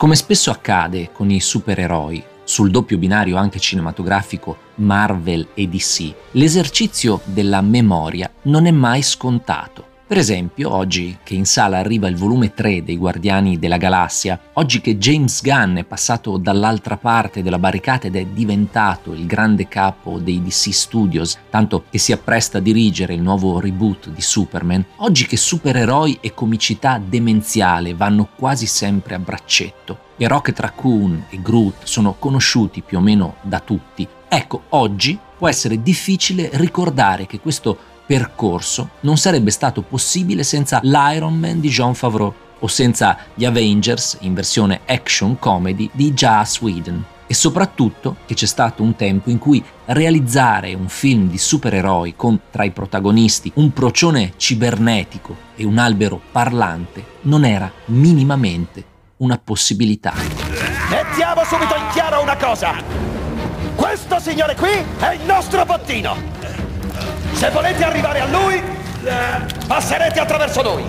Come spesso accade con i supereroi, sul doppio binario anche cinematografico Marvel e DC, l'esercizio della memoria non è mai scontato. Per esempio, oggi che in sala arriva il volume 3 dei Guardiani della Galassia, oggi che James Gunn è passato dall'altra parte della barricata ed è diventato il grande capo dei DC Studios, tanto che si appresta a dirigere il nuovo reboot di Superman, oggi che supereroi e comicità demenziale vanno quasi sempre a braccetto e Rocket Raccoon e Groot sono conosciuti più o meno da tutti, ecco, oggi può essere difficile ricordare che questo percorso non sarebbe stato possibile senza l'Iron Man di John Favreau o senza gli Avengers in versione action comedy di Joss Whedon. E soprattutto che c'è stato un tempo in cui realizzare un film di supereroi con tra i protagonisti un procione cibernetico e un albero parlante non era minimamente una possibilità. Mettiamo subito in chiaro una cosa! Questo signore qui è il nostro bottino! Se volete arrivare a lui, passerete attraverso noi.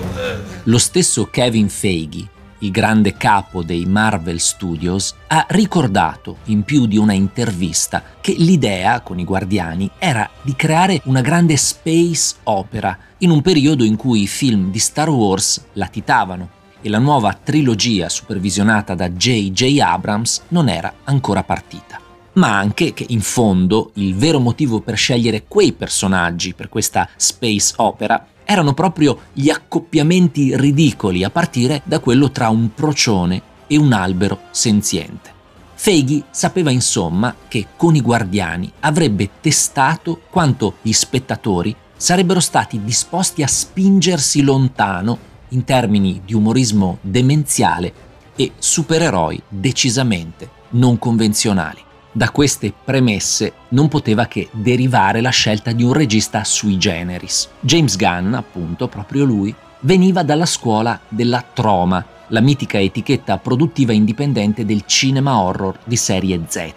Lo stesso Kevin Feige, il grande capo dei Marvel Studios, ha ricordato in più di una intervista che l'idea con i Guardiani era di creare una grande space opera in un periodo in cui i film di Star Wars latitavano e la nuova trilogia supervisionata da J.J. Abrams non era ancora partita ma anche che in fondo il vero motivo per scegliere quei personaggi per questa space opera erano proprio gli accoppiamenti ridicoli a partire da quello tra un procione e un albero senziente. Feighi sapeva insomma che con i guardiani avrebbe testato quanto gli spettatori sarebbero stati disposti a spingersi lontano in termini di umorismo demenziale e supereroi decisamente non convenzionali. Da queste premesse non poteva che derivare la scelta di un regista sui generis. James Gunn, appunto, proprio lui, veniva dalla scuola della Troma, la mitica etichetta produttiva indipendente del cinema horror di serie Z.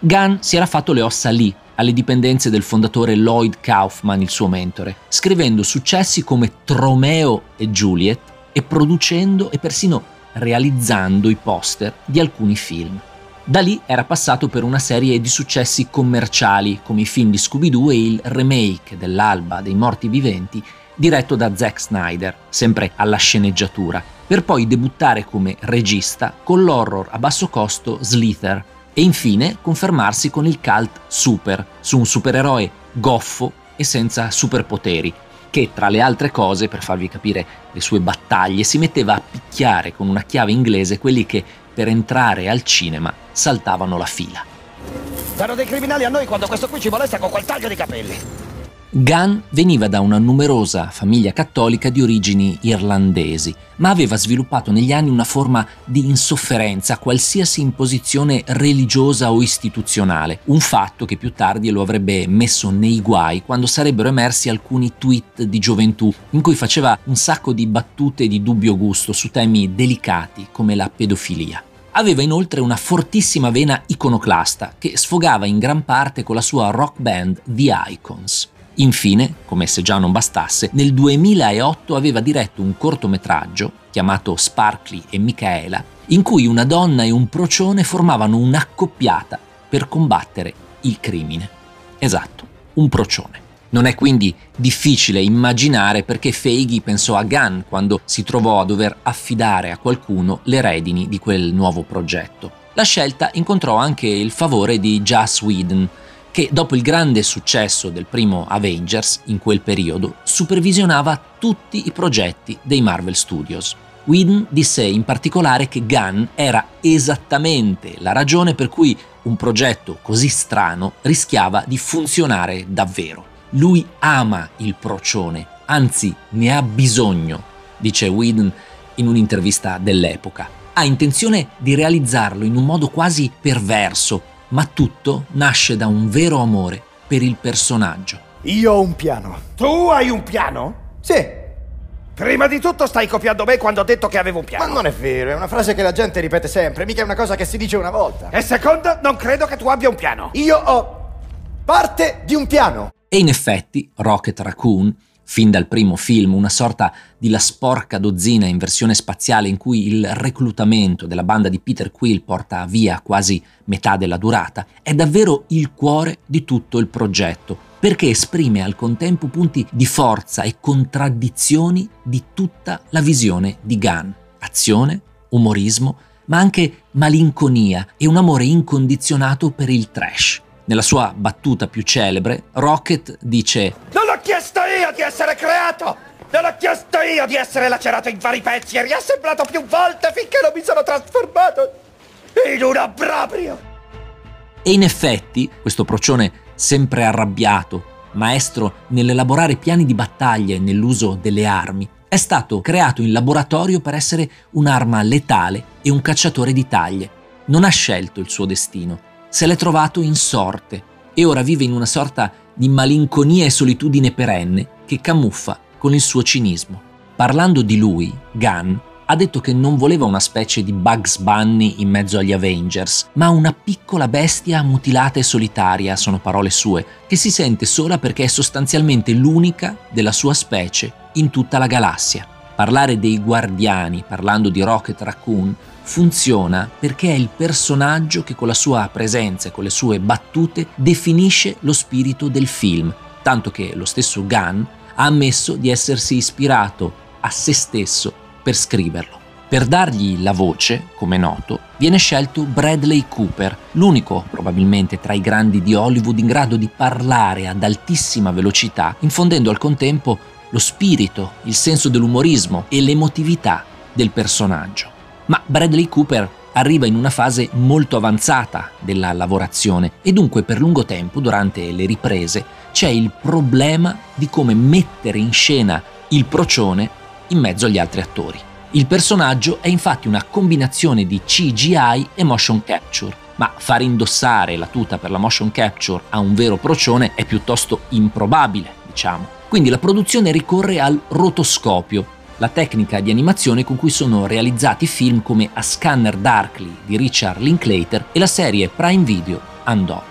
Gunn si era fatto le ossa lì, alle dipendenze del fondatore Lloyd Kaufman, il suo mentore, scrivendo successi come Tromeo e Juliet e producendo e persino realizzando i poster di alcuni film. Da lì era passato per una serie di successi commerciali come i film di Scooby-Doo e il remake dell'Alba dei Morti Viventi diretto da Zack Snyder, sempre alla sceneggiatura, per poi debuttare come regista con l'horror a basso costo Slither e infine confermarsi con il cult Super, su un supereroe goffo e senza superpoteri, che tra le altre cose, per farvi capire le sue battaglie, si metteva a picchiare con una chiave inglese quelli che per entrare al cinema saltavano la fila. Danno dei criminali a noi quando questo qui ci molesta con quel taglio di capelli. Gunn veniva da una numerosa famiglia cattolica di origini irlandesi, ma aveva sviluppato negli anni una forma di insofferenza a qualsiasi imposizione religiosa o istituzionale, un fatto che più tardi lo avrebbe messo nei guai quando sarebbero emersi alcuni tweet di gioventù in cui faceva un sacco di battute di dubbio gusto su temi delicati come la pedofilia. Aveva inoltre una fortissima vena iconoclasta che sfogava in gran parte con la sua rock band The Icons. Infine, come se già non bastasse, nel 2008 aveva diretto un cortometraggio chiamato Sparkly e Michaela, in cui una donna e un procione formavano un'accoppiata per combattere il crimine. Esatto, un procione. Non è quindi difficile immaginare perché Feighi pensò a Gunn quando si trovò a dover affidare a qualcuno le redini di quel nuovo progetto. La scelta incontrò anche il favore di Joss Whedon, che dopo il grande successo del primo Avengers in quel periodo supervisionava tutti i progetti dei Marvel Studios. Whedon disse in particolare che Gunn era esattamente la ragione per cui un progetto così strano rischiava di funzionare davvero. Lui ama il procione, anzi ne ha bisogno, dice Whedon in un'intervista dell'epoca. Ha intenzione di realizzarlo in un modo quasi perverso, ma tutto nasce da un vero amore per il personaggio. Io ho un piano. Tu hai un piano? Sì. Prima di tutto stai copiando me quando ho detto che avevo un piano. Ma non è vero, è una frase che la gente ripete sempre, mica è una cosa che si dice una volta. E secondo, non credo che tu abbia un piano. Io ho parte di un piano. E in effetti Rocket Raccoon fin dal primo film, una sorta di La sporca dozzina in versione spaziale in cui il reclutamento della banda di Peter Quill porta via quasi metà della durata, è davvero il cuore di tutto il progetto, perché esprime al contempo punti di forza e contraddizioni di tutta la visione di Gunn. Azione, umorismo, ma anche malinconia e un amore incondizionato per il trash. Nella sua battuta più celebre, Rocket dice Non l'ho chiesto io di essere creato! Non ho chiesto io di essere lacerato in vari pezzi e riassemblato più volte finché non mi sono trasformato in un abbroprio! E in effetti, questo procione sempre arrabbiato, maestro nell'elaborare piani di battaglia e nell'uso delle armi, è stato creato in laboratorio per essere un'arma letale e un cacciatore di taglie. Non ha scelto il suo destino se l'è trovato in sorte e ora vive in una sorta di malinconia e solitudine perenne che camuffa con il suo cinismo. Parlando di lui, Gunn ha detto che non voleva una specie di Bugs Bunny in mezzo agli Avengers, ma una piccola bestia mutilata e solitaria, sono parole sue, che si sente sola perché è sostanzialmente l'unica della sua specie in tutta la galassia. Parlare dei guardiani, parlando di Rocket Raccoon, funziona perché è il personaggio che con la sua presenza e con le sue battute definisce lo spirito del film, tanto che lo stesso Gunn ha ammesso di essersi ispirato a se stesso per scriverlo. Per dargli la voce, come noto, viene scelto Bradley Cooper, l'unico probabilmente tra i grandi di Hollywood in grado di parlare ad altissima velocità, infondendo al contempo lo spirito, il senso dell'umorismo e l'emotività del personaggio. Ma Bradley Cooper arriva in una fase molto avanzata della lavorazione e dunque per lungo tempo durante le riprese c'è il problema di come mettere in scena il procione in mezzo agli altri attori. Il personaggio è infatti una combinazione di CGI e motion capture, ma far indossare la tuta per la motion capture a un vero procione è piuttosto improbabile, diciamo. Quindi la produzione ricorre al rotoscopio, la tecnica di animazione con cui sono realizzati film come A Scanner Darkly di Richard Linklater e la serie Prime Video Andò.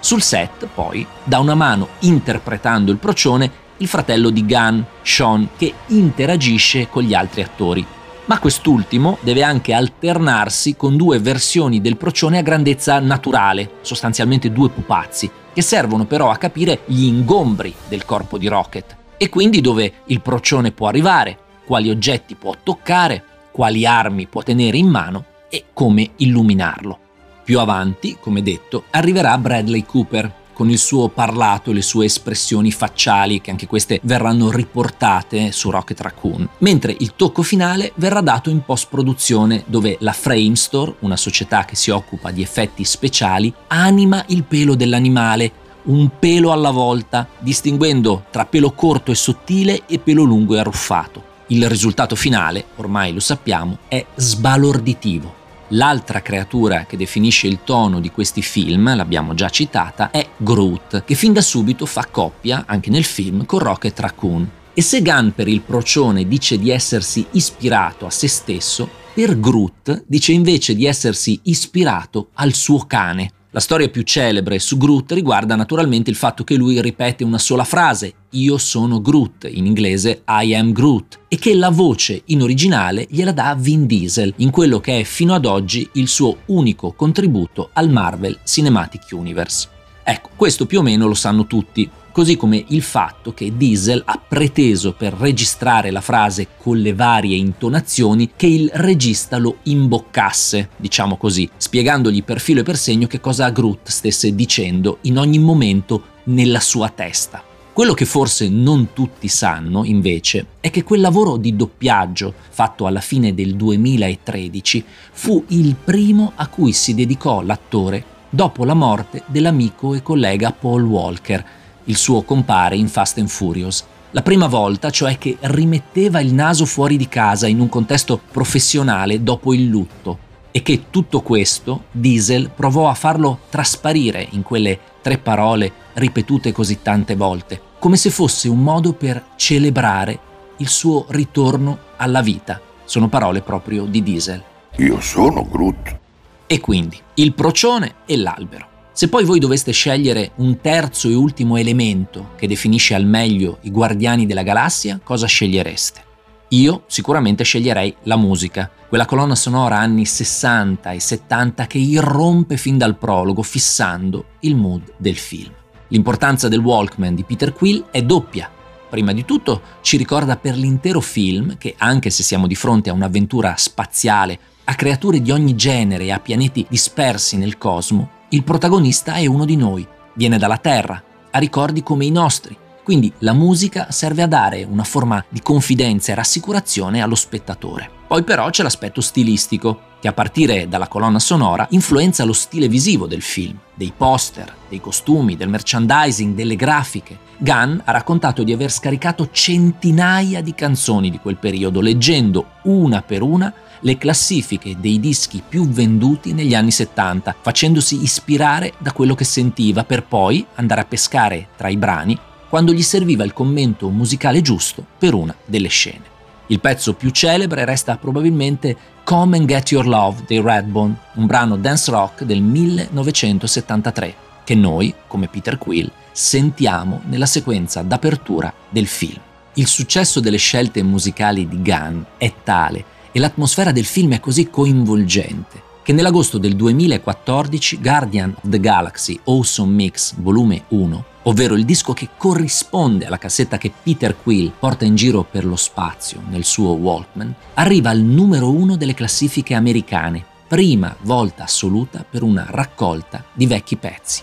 Sul set, poi, da una mano interpretando il procione il fratello di Gunn, Sean, che interagisce con gli altri attori. Ma quest'ultimo deve anche alternarsi con due versioni del procione a grandezza naturale, sostanzialmente due pupazzi, che servono però a capire gli ingombri del corpo di Rocket e quindi dove il procione può arrivare, quali oggetti può toccare, quali armi può tenere in mano e come illuminarlo. Più avanti, come detto, arriverà Bradley Cooper con il suo parlato e le sue espressioni facciali, che anche queste verranno riportate su Rocket Raccoon, mentre il tocco finale verrà dato in post-produzione, dove la Framestore, una società che si occupa di effetti speciali, anima il pelo dell'animale, un pelo alla volta, distinguendo tra pelo corto e sottile e pelo lungo e arruffato. Il risultato finale, ormai lo sappiamo, è sbalorditivo. L'altra creatura che definisce il tono di questi film, l'abbiamo già citata, è Groot, che fin da subito fa coppia, anche nel film, con Rocket Raccoon. E se Gunn per il procione dice di essersi ispirato a se stesso, per Groot dice invece di essersi ispirato al suo cane, la storia più celebre su Groot riguarda naturalmente il fatto che lui ripete una sola frase, io sono Groot, in inglese I am Groot, e che la voce in originale gliela dà Vin Diesel, in quello che è fino ad oggi il suo unico contributo al Marvel Cinematic Universe. Ecco, questo più o meno lo sanno tutti, così come il fatto che Diesel ha preteso per registrare la frase con le varie intonazioni che il regista lo imboccasse, diciamo così, spiegandogli per filo e per segno che cosa Groot stesse dicendo in ogni momento nella sua testa. Quello che forse non tutti sanno, invece, è che quel lavoro di doppiaggio fatto alla fine del 2013 fu il primo a cui si dedicò l'attore dopo la morte dell'amico e collega Paul Walker, il suo compare in Fast and Furious. La prima volta, cioè che rimetteva il naso fuori di casa in un contesto professionale dopo il lutto e che tutto questo Diesel provò a farlo trasparire in quelle tre parole ripetute così tante volte, come se fosse un modo per celebrare il suo ritorno alla vita. Sono parole proprio di Diesel. Io sono Groot. E quindi il procione e l'albero. Se poi voi doveste scegliere un terzo e ultimo elemento che definisce al meglio i guardiani della galassia, cosa scegliereste? Io sicuramente sceglierei la musica, quella colonna sonora anni 60 e 70 che irrompe fin dal prologo fissando il mood del film. L'importanza del Walkman di Peter Quill è doppia. Prima di tutto ci ricorda per l'intero film che anche se siamo di fronte a un'avventura spaziale, a creature di ogni genere e a pianeti dispersi nel cosmo, il protagonista è uno di noi, viene dalla Terra, ha ricordi come i nostri. Quindi la musica serve a dare una forma di confidenza e rassicurazione allo spettatore. Poi però c'è l'aspetto stilistico, che a partire dalla colonna sonora influenza lo stile visivo del film, dei poster, dei costumi, del merchandising, delle grafiche. Gunn ha raccontato di aver scaricato centinaia di canzoni di quel periodo, leggendo una per una le classifiche dei dischi più venduti negli anni 70, facendosi ispirare da quello che sentiva per poi andare a pescare tra i brani quando gli serviva il commento musicale giusto per una delle scene. Il pezzo più celebre resta probabilmente Come and Get Your Love dei Redbone, un brano dance rock del 1973, che noi, come Peter Quill, sentiamo nella sequenza d'apertura del film. Il successo delle scelte musicali di Gunn è tale e l'atmosfera del film è così coinvolgente che nell'agosto del 2014 Guardian of the Galaxy Awesome Mix volume 1, ovvero il disco che corrisponde alla cassetta che Peter Quill porta in giro per lo spazio nel suo Walkman, arriva al numero uno delle classifiche americane, prima volta assoluta per una raccolta di vecchi pezzi.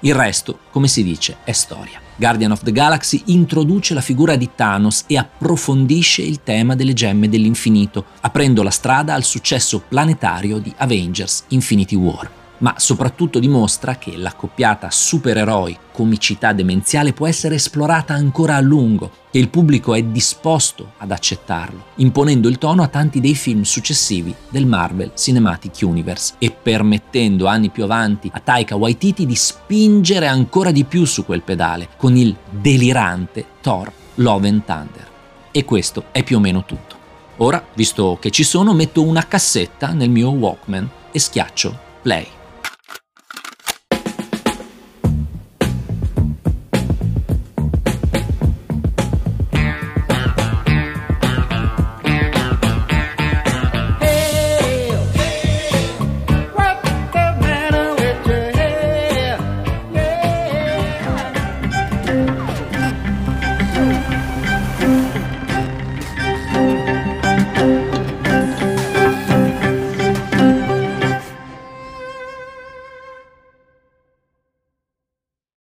Il resto, come si dice, è storia. Guardian of the Galaxy introduce la figura di Thanos e approfondisce il tema delle gemme dell'infinito, aprendo la strada al successo planetario di Avengers Infinity War ma soprattutto dimostra che l'accoppiata supereroi comicità demenziale può essere esplorata ancora a lungo e il pubblico è disposto ad accettarlo, imponendo il tono a tanti dei film successivi del Marvel Cinematic Universe e permettendo anni più avanti a Taika Waititi di spingere ancora di più su quel pedale con il delirante Thor Love and Thunder. E questo è più o meno tutto. Ora, visto che ci sono, metto una cassetta nel mio Walkman e schiaccio play.